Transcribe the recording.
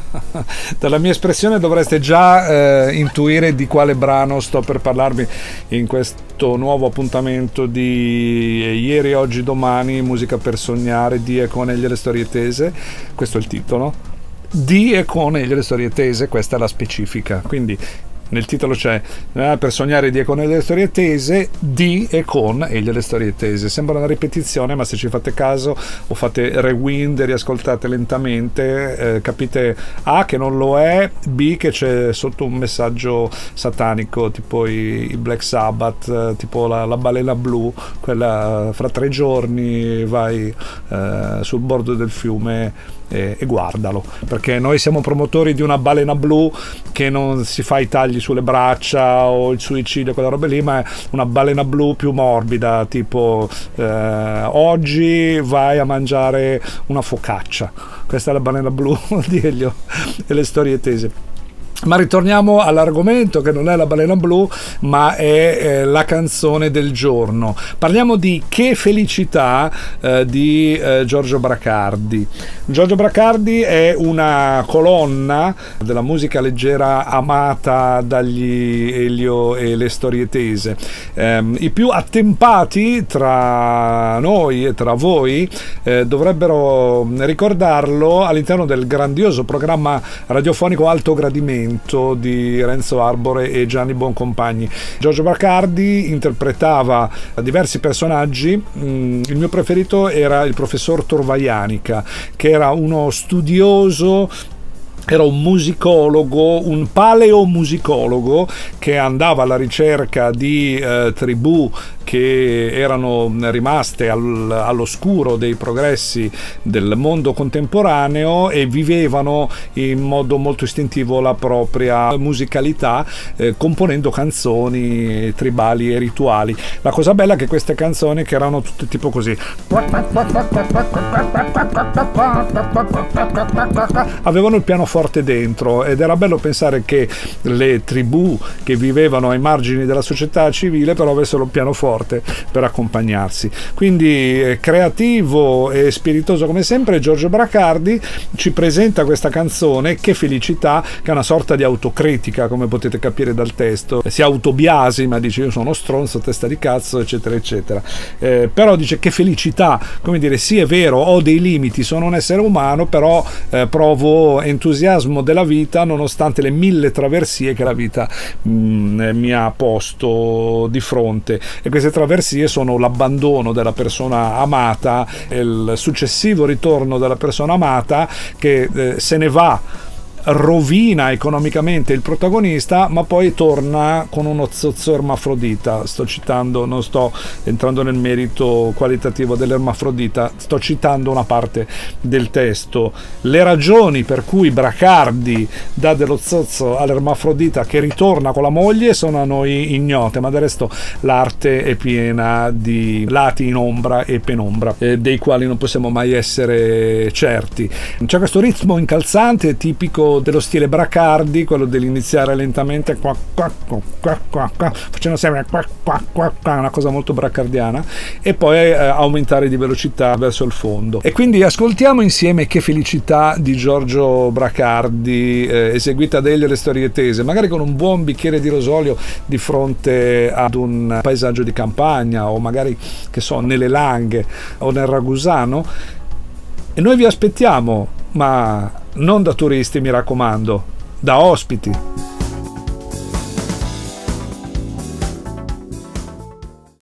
Dalla mia espressione dovreste già eh, intuire di quale brano sto per parlarvi in questo nuovo appuntamento di ieri, oggi, domani, musica per sognare, di e con egli le storie tese. Questo è il titolo. Di e con egli le storie tese, questa è la specifica. Quindi nel titolo c'è eh, per sognare di e con le storie tese, di e con e le storie tese. Sembra una ripetizione, ma se ci fate caso o fate rewind e riascoltate lentamente, eh, capite A che non lo è, B che c'è sotto un messaggio satanico, tipo i, i Black Sabbath, eh, tipo la, la, balena blu, quella fra tre giorni vai eh, sul bordo del fiume e, e, guardalo perché noi siamo promotori di una balena blu che non si fa i tagli sulle braccia o il suicidio quella roba lì ma è una balena blu più morbida tipo eh, oggi vai a mangiare una focaccia. Questa è la balena blu di Elio e le storie tese ma ritorniamo all'argomento che non è la balena blu, ma è eh, la canzone del giorno. Parliamo di Che felicità eh, di eh, Giorgio Bracardi. Giorgio Bracardi è una colonna della musica leggera amata dagli Elio e le storie tese. Ehm, I più attempati tra noi e tra voi eh, dovrebbero ricordarlo all'interno del grandioso programma radiofonico Alto Gradimento Movimento di Renzo Arbore e Gianni Boncompagni. Giorgio Baccardi interpretava diversi personaggi, mm, il mio preferito era il professor Torvaianica, che era uno studioso era un musicologo, un paleomusicologo che andava alla ricerca di eh, tribù che erano rimaste al, all'oscuro dei progressi del mondo contemporaneo e vivevano in modo molto istintivo la propria musicalità eh, componendo canzoni tribali e rituali. La cosa bella è che queste canzoni che erano tutte tipo così avevano il pianoforte dentro ed era bello pensare che le tribù che vivevano ai margini della società civile però avessero il pianoforte forte per accompagnarsi. Quindi eh, creativo e spiritoso come sempre Giorgio Bracardi ci presenta questa canzone Che felicità, che è una sorta di autocritica come potete capire dal testo. Si autobiasima, dice io sono stronzo, testa di cazzo, eccetera, eccetera. Eh, però dice che felicità, come dire, sì è vero, ho dei limiti, sono un essere umano, però eh, provo entusiasmo della vita nonostante le mille traversie che la vita mh, mm, mi ha posto di fronte. E queste traversie sono l'abbandono della persona amata e il successivo ritorno della persona amata che eh, se ne va rovina economicamente il protagonista, ma poi torna con uno zozzo ermafrodita. Sto citando, non sto entrando nel merito qualitativo dell'ermafrodita, sto citando una parte del testo. Le ragioni per cui Bracardi dà dello zozzo all'ermafrodita che ritorna con la moglie sono a noi ignote, ma del resto l'arte è piena di lati in ombra e penombra, eh, dei quali non possiamo mai essere certi. C'è questo ritmo incalzante tipico dello stile Bracardi, quello dell'iniziare lentamente qua, qua, qua, qua, qua, facendo sempre qua, qua, qua, una cosa molto bracardiana, e poi eh, aumentare di velocità verso il fondo. E quindi ascoltiamo insieme Che felicità di Giorgio Bracardi, eh, eseguita da Elio le storie tese, magari con un buon bicchiere di rosolio di fronte ad un paesaggio di campagna o magari, che so, nelle Langhe o nel Ragusano. E noi vi aspettiamo, ma non da turisti mi raccomando, da ospiti.